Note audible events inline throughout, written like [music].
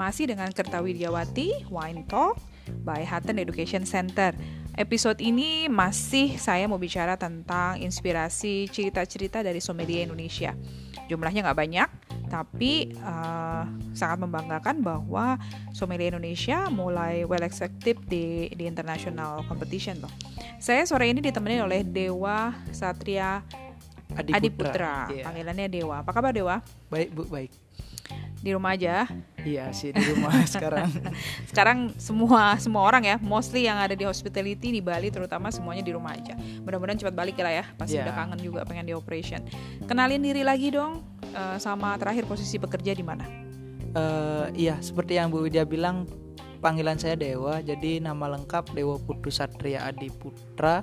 Masih dengan Kerta Widiawati, Wine Talk by Hutton Education Center. Episode ini masih saya mau bicara tentang inspirasi cerita-cerita dari sommelier Indonesia. Jumlahnya nggak banyak, tapi uh, sangat membanggakan bahwa sommelier Indonesia mulai well accepted di di international competition loh. Saya sore ini ditemani oleh Dewa Satria Adi, Adi Putra. Putra, Iya. panggilannya Dewa. Apa kabar Dewa? Baik bu, baik. Di rumah aja. Iya sih di rumah [laughs] sekarang. Sekarang semua semua orang ya, mostly yang ada di hospitality di Bali terutama semuanya di rumah aja. Mudah-mudahan cepat balik lah ya. Pasti Iya. udah kangen juga pengen di operation. Kenalin diri lagi dong eh, sama terakhir posisi bekerja di mana? Eh, iya seperti yang Bu Widya bilang panggilan saya Dewa. Jadi nama lengkap Dewa Putu Satria Adi Putra.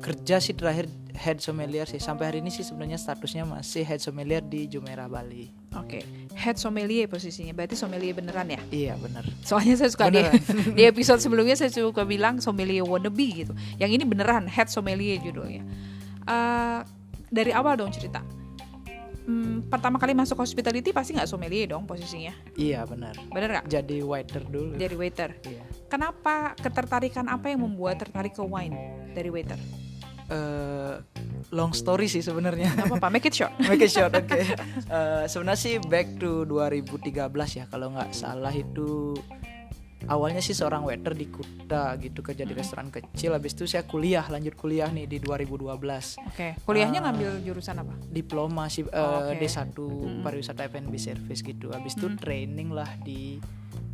Kerja sih terakhir head sommelier sih. Sampai hari ini sih sebenarnya statusnya masih head sommelier di Jumeirah Bali. Oke, head sommelier posisinya. Berarti sommelier beneran ya? Iya benar. Soalnya saya suka di, Beneran. [laughs] di episode sebelumnya saya suka bilang sommelier wannabe gitu. Yang ini beneran head sommelier judulnya. Eh, dari awal dong cerita. Hmm, pertama kali masuk hospitality pasti nggak sommelier dong posisinya. Iya benar. Bener nggak? Jadi waiter dulu. Dari waiter. Iya. Kenapa ketertarikan apa yang membuat tertarik ke wine dari waiter? Eh, long story sih sebenarnya. Gak apa-apa, make it short. [laughs] Make it short, oke. Eh, sebenarnya sih back to 2013 ya kalau nggak salah itu awalnya sih seorang waiter di Kuta gitu kerja di restoran kecil. Habis itu saya kuliah, lanjut kuliah nih di 2012. Oke, kuliahnya Ah. ngambil jurusan apa? Diploma sih eh, Oh, oke. D1 pariwisata F&B service gitu. Habis itu training lah di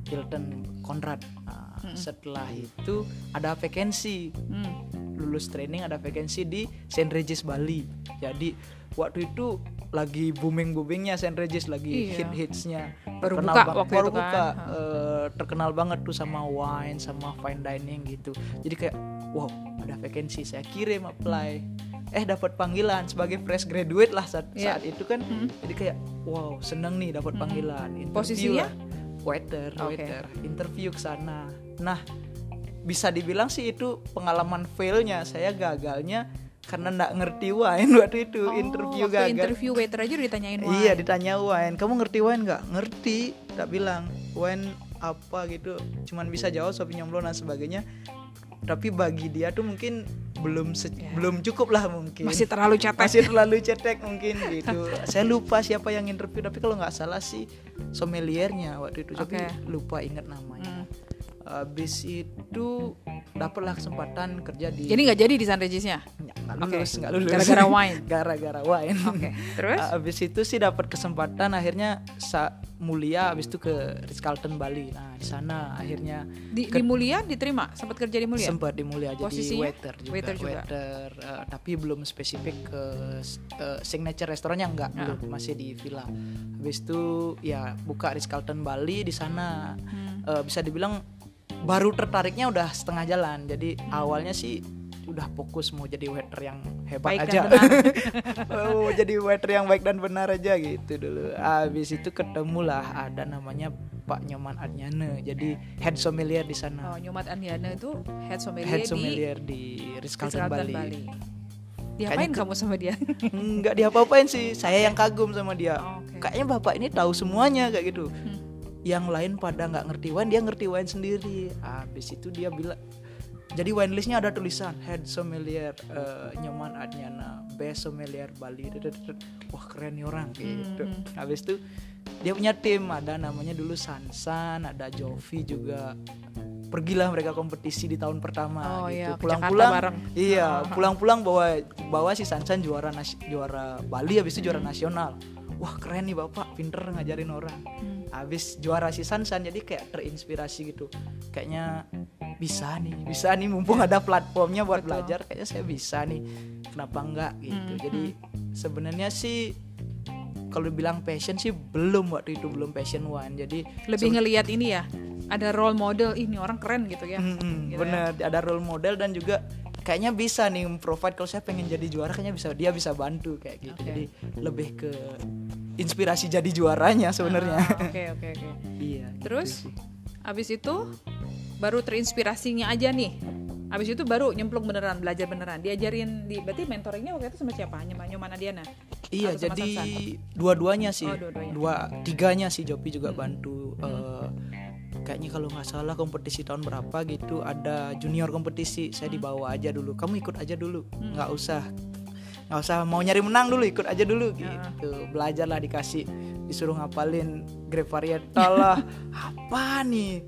Hilton Conrad. Nah, setelah itu ada vacancy Hmm. Lulus training ada vacancy di Saint Regis Bali. Jadi waktu itu lagi booming boomingnya Saint Regis lagi Iya. hit hitsnya Baru buka waktu baru itu kan. buka eh, terkenal banget tuh sama wine sama fine dining gitu. Jadi kayak wow ada vacancy saya kirim apply eh dapat panggilan sebagai fresh graduate lah saat, Iya. saat itu kan jadi kayak wow seneng nih dapat panggilan interview Posisinya? lah. waiter Oke. waiter interview ke sana nah bisa dibilang sih itu pengalaman failnya. Saya gagalnya karena nggak ngerti wine. [laughs] Waktu itu Oh, interview waktu gagal. interview waiter aja udah ditanyain [laughs] wine. iya ditanya wine. Kamu ngerti wine nggak? Ngerti. Tak bilang wine apa gitu. Cuman bisa jawab Sauvignon Blanc dan sebagainya. Tapi bagi dia tuh mungkin belum se- Ya. belum cukup lah mungkin. Masih terlalu cetek. masih terlalu cetek mungkin gitu. [laughs] Saya lupa siapa yang interview tapi kalau nggak salah sih sommeliernya waktu itu. Tapi Oke. lupa ingat namanya. Hmm. Habis itu dapatlah kesempatan kerja di Jadi nggak jadi di San Regisnya? nggak lulus nggak lulus Gara-gara wine? [laughs] gara-gara wine Oke, terus? [laughs] habis itu sih dapat kesempatan akhirnya sa mulia habis itu ke Ritz Carlton Bali nah di sana akhirnya Di, di Mulia diterima? Sempat kerja di Mulia? sempat di mulia jadi Posisinya? waiter juga Waiter juga. Waiter, eh, tapi belum spesifik ke eh, signature restorannya enggak Ah. belum masih di villa habis itu ya buka Ritz Carlton Bali di sana Hmm. Eh, bisa dibilang baru tertariknya udah setengah jalan jadi awalnya sih udah fokus mau jadi waiter yang hebat Baik aja [laughs] mau jadi waiter yang baik dan benar aja gitu dulu habis itu ketemulah ada namanya Pak Nyoman Adnyane jadi head sommelier di sana Oh, Nyomat Andiana itu head sommelier, head di sommelier di Ritz Carlton Ritz-Carlton Bali. Diapain Kayaknya kamu sama dia? Enggak diapa-apain sih, saya yang kagum sama dia. Oh, oke. Kayaknya bapak ini tahu semuanya kayak gitu. Hmm. Yang lain pada nggak ngerti wine, dia ngerti wine sendiri. Habis itu dia bilang, jadi wine listnya ada tulisan head sommelier eh, Nyoman Adnyana, best sommelier Bali. Wah keren nih orang gitu. Hmm. Habis itu dia punya tim, ada namanya dulu Sansan, ada Jovi juga. Pergilah mereka kompetisi di tahun pertama Oh, iya, gitu. ke Pulang-pulang Jakarta bareng. Iya, pulang-pulang bawa bawa si Sansan juara juara Bali habis itu juara nasional. Wah, keren nih Bapak, pinter ngajarin orang. Hmm. Habis juara si Sansan jadi kayak terinspirasi gitu. Kayaknya bisa nih, bisa nih mumpung ada platformnya buat Betul. belajar, kayaknya saya bisa nih. Kenapa enggak gitu. Hmm, Jadi sebenarnya sih kalau bilang passion sih belum waktu itu belum passion one. Jadi Lebih ngelihat ini ya, ada role model, ini orang keren gitu ya. Mm-mm, Gitu bener ada role model dan juga kayaknya bisa nih provide kalau saya pengen jadi juara kayaknya bisa dia bisa bantu kayak gitu Oke. jadi lebih ke inspirasi jadi juaranya sebenarnya Ah, Oke, oke, oke. iya gitu Terus sih. abis itu baru terinspirasinya aja nih. Abis itu baru nyemplung beneran, belajar beneran. Diajarin di berarti mentoringnya waktu itu sama siapa? Nyoman Nyoman Adiana. iya Atau jadi dua-duanya sih Oh, dua-duanya. dua tiganya sih Jopi juga bantu Eh, kayaknya kalau nggak salah kompetisi tahun berapa gitu ada junior kompetisi saya dibawa aja dulu kamu ikut aja dulu nggak usah nggak usah mau nyari menang dulu ikut aja dulu gitu. Belajar lah dikasih disuruh ngapalin grab varietal lah. [laughs] Apa nih?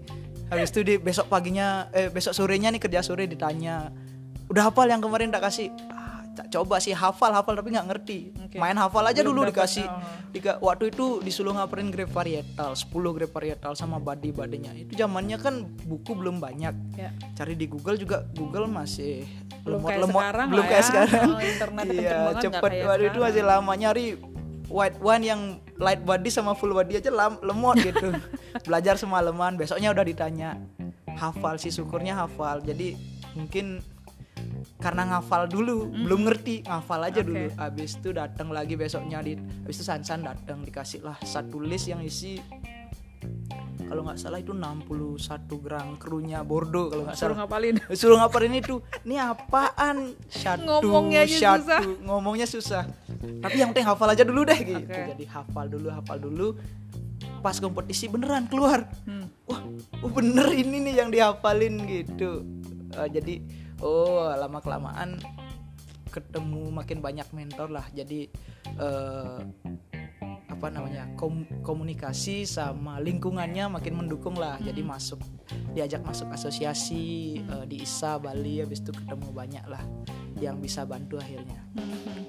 Habis itu di besok paginya eh besok sorenya nih kerja sore ditanya udah hafal yang kemarin tak kasih coba sih hafal hafal tapi nggak ngerti. Oke. main hafal aja Belum dulu dikasih. oh. Dika, waktu itu disuruh ngapalin grab varietal 10 grab varietal sama body badinya itu zamannya kan buku belum banyak. Ya. cari di Google juga Google masih Belum kayak lemot-lemot sekarang belum kayak ya. sekarang. Oh, internet iya cepet kayak waktu itu masih lama nyari white one yang light body sama full body aja lam, lemot [laughs] gitu. Belajar semalaman besoknya udah ditanya. Hafal sih syukurnya hafal. Jadi mungkin karena ngafal dulu belum ngerti ngafal aja Oke. dulu. Habis itu datang lagi besoknya di habis itu Sansan datang dikasih lah satu list yang isi kalau nggak salah itu 61 gram krunya Bordeaux kalau nggak Suruh salah. ngapalin. [laughs] suruh ngapalin itu. Ini apaan? Satu Ngomongnya satu. susah. ngomongnya susah. Tapi yang penting hafal aja dulu deh gitu. Oke. jadi hafal dulu hafal dulu. Pas kompetisi beneran keluar. Hmm. wah oh bener ini nih yang dihafalin gitu. Eh, jadi oh lama kelamaan ketemu makin banyak mentor lah. Jadi eh, apa namanya kom- komunikasi sama lingkungannya makin mendukung lah. Jadi masuk diajak masuk asosiasi eh, di ISA Bali habis itu ketemu banyak lah yang bisa bantu akhirnya.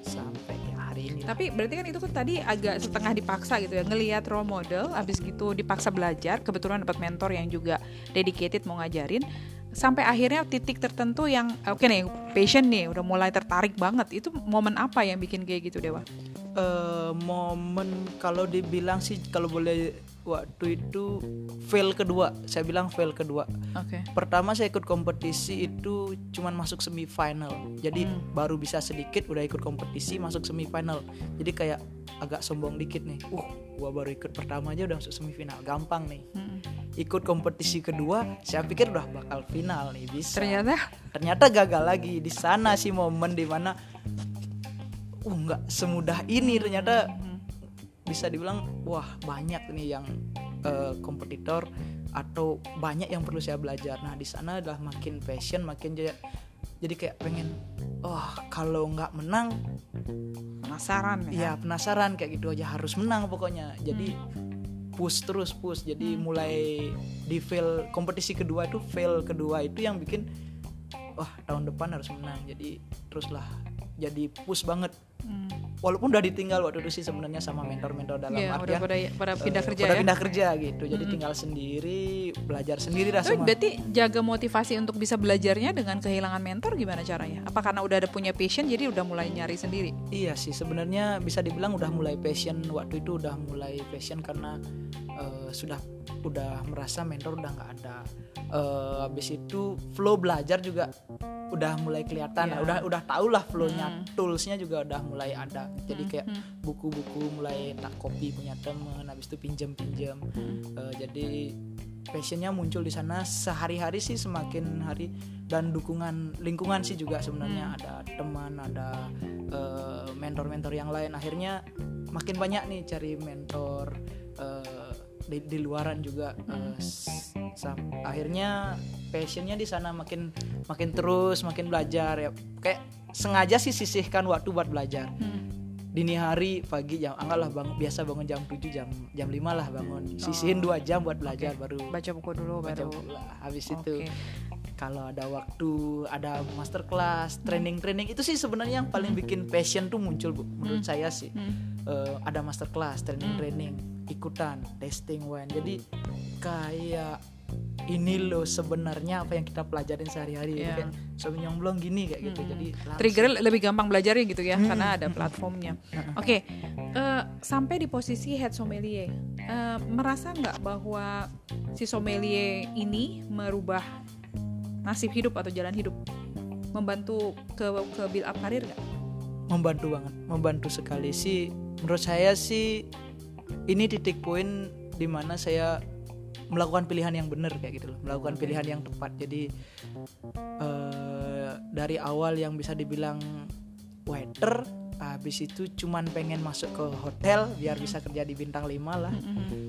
Sampai ya hari ini. Tapi berarti kan itu kan tadi agak setengah dipaksa gitu ya ngelihat role model, habis gitu dipaksa belajar, kebetulan dapat mentor yang juga dedicated mau ngajarin, sampai akhirnya titik tertentu yang oke nih passion nih udah mulai tertarik banget. Itu momen apa yang bikin kayak gitu Dewa? eh momen kalau dibilang sih kalau boleh waktu itu fail kedua saya bilang fail kedua Oke. pertama saya ikut kompetisi itu cuman masuk semifinal jadi Hmm. baru bisa sedikit udah ikut kompetisi masuk semifinal jadi kayak agak sombong dikit nih uh gua baru ikut pertama aja udah masuk semifinal gampang nih Mm-mm. Ikut kompetisi kedua saya pikir udah bakal final nih bisa. Ternyata? Ternyata gagal lagi. Di sana sih momen di mana uh nggak semudah ini ternyata bisa dibilang wah banyak nih yang eh, kompetitor atau banyak yang perlu saya belajar. Nah di sana adalah makin passion makin jadi jadi kayak pengen wah kalau nggak menang penasaran ya? Penasaran kayak gitu aja harus menang pokoknya. Jadi push terus push. Jadi mulai di fail kompetisi kedua itu fail kedua itu yang bikin wah tahun depan harus menang. Jadi teruslah. Jadi push banget. Hmm. Walaupun udah ditinggal waktu itu sih sebenarnya sama mentor-mentor dalam Iya, udah artian pada pada pindah eh, kerja pada ya. pindah kerja gitu jadi tinggal sendiri belajar sendiri lah semua berarti jaga motivasi untuk bisa belajarnya dengan kehilangan mentor gimana caranya? Apa karena udah ada punya passion jadi udah mulai nyari sendiri? Iya sih sebenarnya bisa dibilang udah mulai passion waktu itu udah mulai passion karena eh, sudah udah merasa mentor udah nggak ada. Eh, habis itu flow belajar juga udah mulai kelihatan lah. udah udah tau lah flownya. Toolsnya juga udah mulai ada. Jadi Hmm, kayak buku-buku mulai tak copy punya temen habis itu pinjem pinjem Eh, jadi passionnya muncul di sana. Sehari-hari sih semakin hari. Dan dukungan lingkungan sih juga sebenarnya. Ada teman ada eh, mentor-mentor yang lain. Akhirnya makin banyak nih cari mentor eh, di, di luaran juga sam- akhirnya passionnya di sana makin makin terus makin belajar ya. Kayak sengaja sih sisihkan waktu buat belajar. Dini hari pagi jam anggaplah bang biasa bangun jam 7 jam jam 5 lah bangun. Sisihin dua jam buat belajar baru Baca buku dulu baca baru. buku lah. habis itu Oke. kalau ada waktu ada master class training training itu sih sebenarnya yang paling bikin passion tuh muncul bu. Menurut saya sih. Eh, ada master class training training ikutan testing one jadi kayak ini loh sebenarnya apa yang kita pelajarin sehari-hari Jadi Iya. kayak suami nyomblong gini kayak gitu jadi langsung- Triggernya lebih gampang belajarnya gitu ya karena ada platformnya. Oke, eh, sampai di posisi head sommelier, eh, merasa nggak bahwa si sommelier ini merubah nasib hidup atau jalan hidup, membantu ke ke build up karir nggak? membantu banget membantu sekali. Sih menurut saya sih ini titik poin di mana saya melakukan pilihan yang benar kayak gitu loh. Melakukan pilihan yang tepat. Jadi eh, dari awal yang bisa dibilang waiter habis itu cuman pengen masuk ke hotel biar bisa kerja di bintang 5 lah.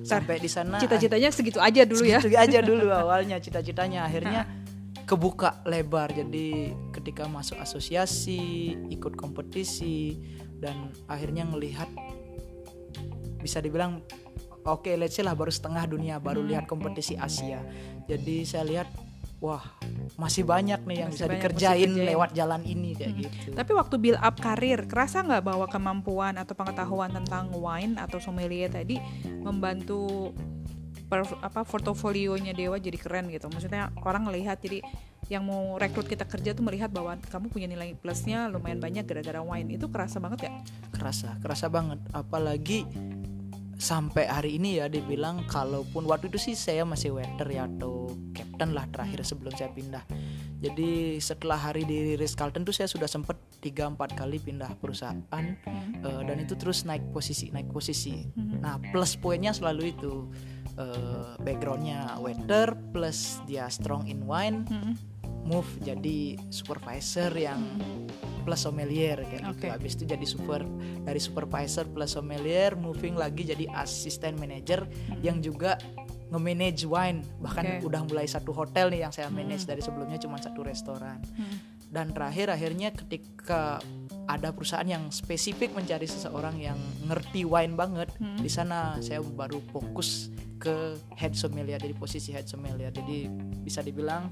Sampai di sana Cita-citanya segitu aja dulu ya. Segitu aja dulu [laughs] awalnya cita-citanya. Akhirnya kebuka lebar. Jadi ketika masuk asosiasi ikut kompetisi dan akhirnya ngelihat bisa dibilang oke let's say lah baru setengah dunia baru lihat kompetisi Asia jadi saya lihat wah masih banyak nih yang Masih bisa banyak, dikerjain lewat jalan ini kayak gitu Tapi waktu build up karir, kerasa nggak bahwa kemampuan atau pengetahuan tentang wine atau sommelier tadi membantu per, apa portofolionya Dewa jadi keren gitu. Maksudnya orang ngelihat jadi yang mau rekrut kita kerja tuh melihat bahwa kamu punya nilai plusnya lumayan banyak gara-gara wine. Itu kerasa banget ya? kerasa kerasa banget apalagi sampai hari ini ya dibilang kalaupun waktu itu sih saya masih waiter ya atau captain lah terakhir sebelum saya pindah. Jadi setelah hari di Ritz Carlton tuh saya sudah sempet 3-4 kali pindah perusahaan eh, dan itu terus naik posisi naik posisi. Nah plus poinnya selalu itu eh, backgroundnya waiter plus dia strong in wine Hmm. move jadi supervisor yang plus sommelier kayak gitu. Oke. Habis itu jadi super dari supervisor plus sommelier moving lagi jadi asisten manager yang juga nge-manage wine. Bahkan Oke. udah mulai satu hotel nih yang saya manage dari sebelumnya cuma satu restoran. Hmm. Dan terakhir akhirnya ketika ada perusahaan yang spesifik mencari seseorang yang ngerti wine banget, Hmm. di sana saya baru fokus ke head sommelier dari posisi head sommelier. Jadi bisa dibilang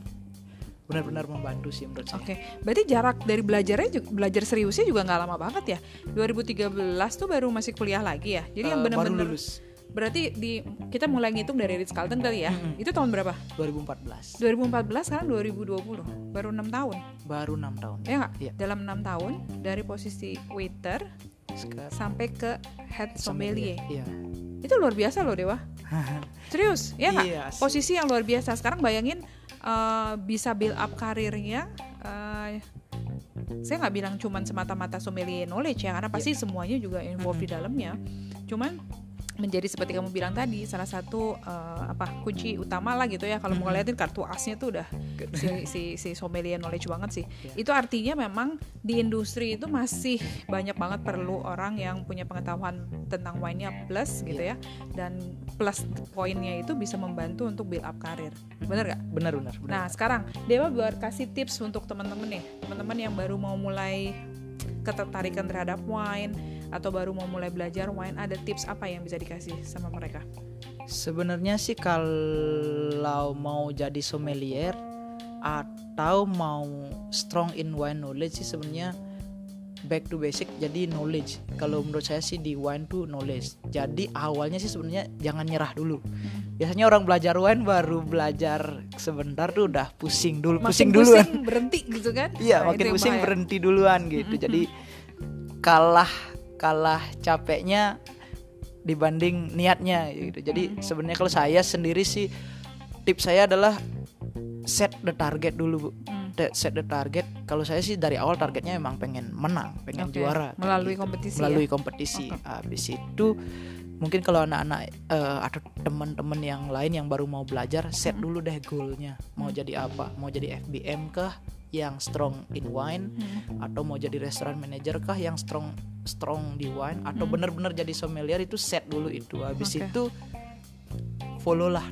benar-benar membantu sih menurut saya. Oke, berarti jarak dari belajarnya juga, belajar seriusnya juga nggak lama banget ya. 2013 tuh baru masih kuliah lagi ya. Jadi yang Eh, baru benar-benar lulus berarti di kita mulai ngitung dari Ritz Carlton kali ya. Mm-mm. Itu tahun berapa? 2014 2014 sekarang 2020 baru enam tahun baru enam tahun ya nggak Iya. dalam enam tahun dari posisi waiter Sekarang sampai ke head sommelier Iya. itu luar biasa loh dewa [laughs] serius ya nggak Iya, posisi yang luar biasa sekarang bayangin eh, bisa build up karirnya eh, saya nggak bilang cuman semata-mata sommelier knowledge ya karena pasti semuanya juga involved di dalamnya. Cuman menjadi seperti kamu bilang tadi salah satu eh, apa kunci utama lah gitu ya kalau mau ngeliatin kartu asnya tuh udah si si, si sommelier knowledge banget sih. Itu artinya memang di industri itu masih banyak banget perlu orang yang punya pengetahuan tentang wine-nya plus gitu ya. Dan plus poinnya itu bisa membantu untuk build up karir. Bener gak? benar benar benar Nah sekarang Dewa buat kasih tips untuk teman-teman nih. Teman-teman yang baru mau mulai ketertarikan terhadap wine atau baru mau mulai belajar wine ada tips apa yang bisa dikasih sama mereka? sebenarnya sih kalau mau jadi sommelier atau mau strong in wine knowledge sih sebenarnya back to basic jadi knowledge kalau menurut saya sih di wine tuh knowledge jadi awalnya sih sebenarnya jangan nyerah dulu biasanya orang belajar wine baru belajar sebentar tuh udah pusing dulu pusing Makin duluan pusing berhenti gitu kan? Iya, Nah, makin pusing bahaya. berhenti duluan gitu. Jadi [laughs] kalah kalah capeknya dibanding niatnya gitu. Jadi sebenarnya kalau saya sendiri sih tips saya adalah set the target dulu, Bu. Hmm. Set the target. Kalau saya sih dari awal targetnya emang pengen menang, pengen Oke, juara melalui gitu. kompetisi ya? Melalui kompetisi. Habis itu mungkin kalau anak-anak eh, atau teman-teman yang lain yang baru mau belajar set Hmm. dulu deh goalnya mau jadi apa mau jadi FBM kah yang strong in wine Hmm. atau mau jadi restoran manager kah yang strong strong di wine atau bener-bener jadi sommelier itu set dulu itu. Habis Oke. itu follow lah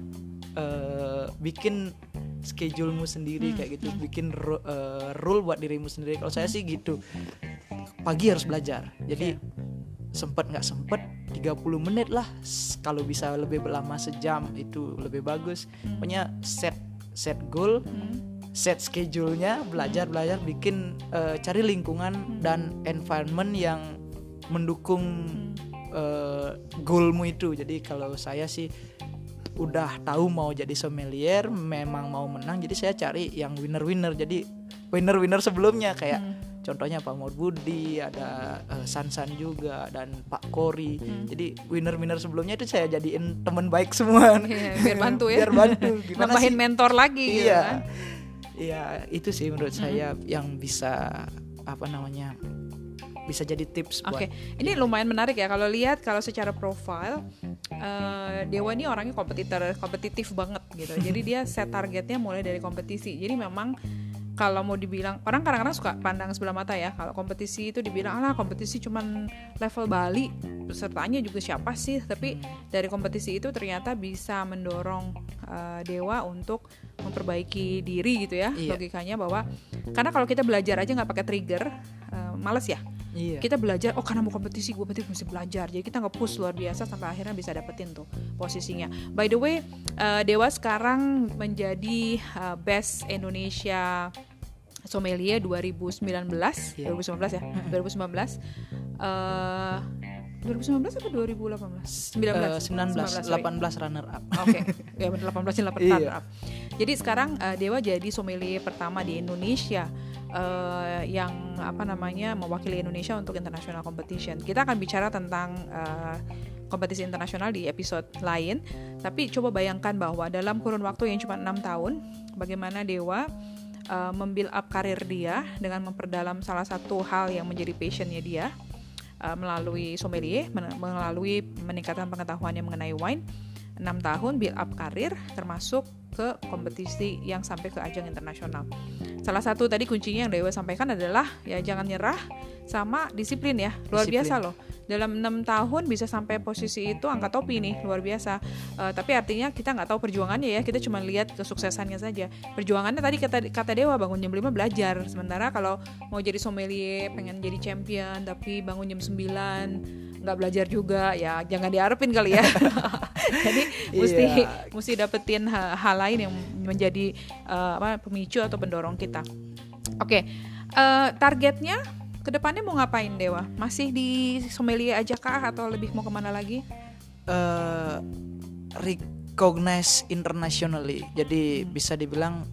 eh, bikin schedulemu sendiri Hmm. kayak gitu. Bikin ru- eh, rule buat dirimu sendiri. Kalau saya sih gitu. Pagi harus belajar. Jadi sempet nggak sempet 30 menit lah. Kalau bisa lebih lama sejam itu lebih bagus. Pokoknya set set goal Hmm. set schedule-nya belajar belajar bikin eh, cari lingkungan dan environment yang mendukung eh, goalmu itu. Jadi kalau saya sih udah tahu mau jadi sommelier memang mau menang jadi saya cari yang winner winner jadi winner winner sebelumnya kayak contohnya Pak Maud Budi ada eh, Sansan juga dan Pak Kori. Jadi winner winner sebelumnya itu saya jadiin teman baik semua. [laughs] Iya, biar bantu ya. biar bantu. Gimana Nambahin sih mentor lagi gitu iya. kan. iya itu sih menurut saya yang bisa apa namanya bisa jadi tips buat Oke, ini lumayan menarik ya kalau lihat kalau secara profile eh, Dewa ini orangnya kompetitor, kompetitif banget gitu. [laughs] Jadi dia set targetnya mulai dari kompetisi. Jadi memang kalau mau dibilang orang kadang-kadang suka pandang sebelah mata ya kalau kompetisi itu dibilang lah kompetisi cuman level Bali pesertanya juga siapa sih tapi dari kompetisi itu ternyata bisa mendorong uh, dewa untuk memperbaiki diri gitu ya Iya. logikanya bahwa karena kalau kita belajar aja nggak pakai trigger uh, males ya Iya. kita belajar oh karena mau kompetisi gue berarti mesti belajar jadi kita nge-push luar biasa sampai akhirnya bisa dapetin tuh posisinya by the way uh, Dewa sekarang menjadi uh, best Indonesia sommelier 2019 Iya. 2019 ya 2019 uh, 2019 atau 2018 19 Eh, 19, sorry. 18 runner up. Oke, [laughs] ya benar 18 dan 8 Iya. runner up. Jadi sekarang uh, Dewa jadi sommelier pertama di Indonesia uh, yang apa namanya mewakili Indonesia untuk international competition. Kita akan bicara tentang uh, kompetisi internasional di episode lain. Tapi coba bayangkan bahwa dalam kurun waktu yang cuma enam tahun, bagaimana Dewa uh, membuild up karir dia dengan memperdalam salah satu hal yang menjadi passionnya dia uh, melalui sommelier, men- melalui meningkatkan pengetahuannya mengenai wine. 6 tahun build up karir termasuk ke kompetisi yang sampai ke ajang internasional. Salah satu tadi kuncinya yang Dewa sampaikan adalah ya jangan nyerah sama disiplin ya. Luar Disiplin. biasa loh. Dalam enam tahun bisa sampai posisi itu angkat topi nih, luar biasa. Eh, tapi artinya kita nggak tahu perjuangannya ya, kita cuma lihat kesuksesannya saja. Perjuangannya tadi kata kata Dewa bangun jam 5 belajar. Sementara kalau mau jadi sommelier, pengen jadi champion tapi bangun jam 9 nggak belajar juga ya jangan diharapin kali ya [laughs] [laughs] jadi mesti Iya. mesti dapetin hal, hal lain yang menjadi eh, apa pemicu atau pendorong kita oke eh, targetnya ke depannya mau ngapain Dewa masih di sommelier aja kah atau lebih mau ke mana lagi eh recognize internationally. Jadi Hmm. bisa dibilang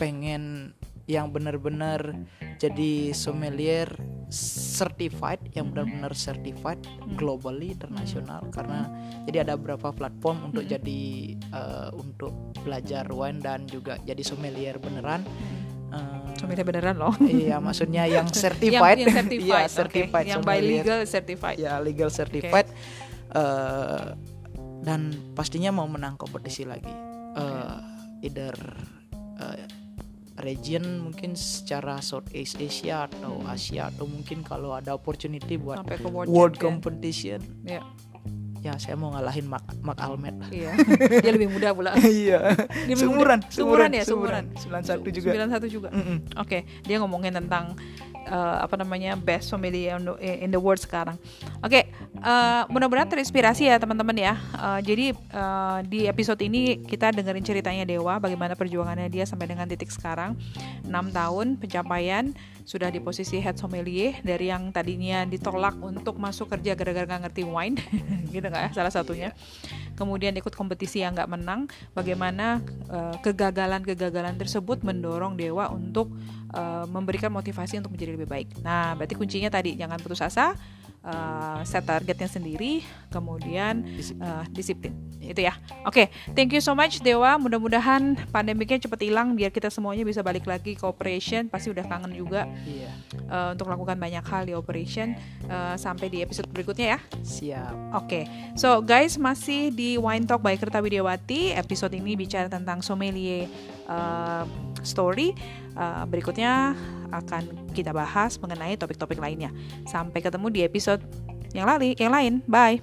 pengen yang benar-benar jadi sommelier certified yang benar-benar certified Hmm. globally internasional karena jadi ada beberapa platform untuk Hmm. jadi eh, untuk belajar wine dan juga jadi sommelier beneran Eh, sommelier beneran loh. Iya maksudnya yang certified. yang, [laughs] yang certified, oke. certified yang sommelier bilingual certified. Ya legal certified. Eh, dan pastinya mau menang kompetisi lagi. Eh, either eh, region mungkin secara Southeast Asia atau Asia atau mungkin kalau ada opportunity buat sampai ke world, world champion. competition. Ya ya saya mau ngalahin Mark, Mark Almed lah iya. [laughs] Dia lebih muda pula. Iya. Dia seumuran muda. seumuran ya seumuran. 91 juga. 91 juga. Mm-mm. Oke, dia ngomongin tentang eh, apa namanya best sommelier in the, in the world sekarang. Oke, eh, mudah-mudahan terinspirasi ya teman-teman ya. Eh, jadi eh, di episode ini kita dengerin ceritanya Dewa, bagaimana perjuangannya dia sampai dengan titik sekarang. 6 tahun pencapaian sudah di posisi head sommelier dari yang tadinya ditolak untuk masuk kerja gara-gara nggak ngerti wine, [laughs] gitu nggak ya salah satunya. Kemudian ikut kompetisi yang nggak menang, bagaimana eh, kegagalan-kegagalan tersebut mendorong Dewa untuk eh, memberikan motivasi untuk menjadi lebih baik. Nah, berarti kuncinya tadi jangan putus asa, eh, set targetnya sendiri, kemudian eh, disiplin. Itu ya. Oke, thank you so much Dewa. Mudah-mudahan pandemiknya cepat hilang biar kita semuanya bisa balik lagi ke operation. Pasti udah kangen juga iya eh, untuk melakukan banyak hal di operation. Eh, sampai di episode berikutnya ya. siap Oke, so guys masih di Wine Talk by Kerta Widiawati. Episode ini bicara tentang sommelier uh, story. Uh, berikutnya akan kita bahas mengenai topik-topik lainnya. Sampai ketemu di episode yang lain. Yang lain, bye.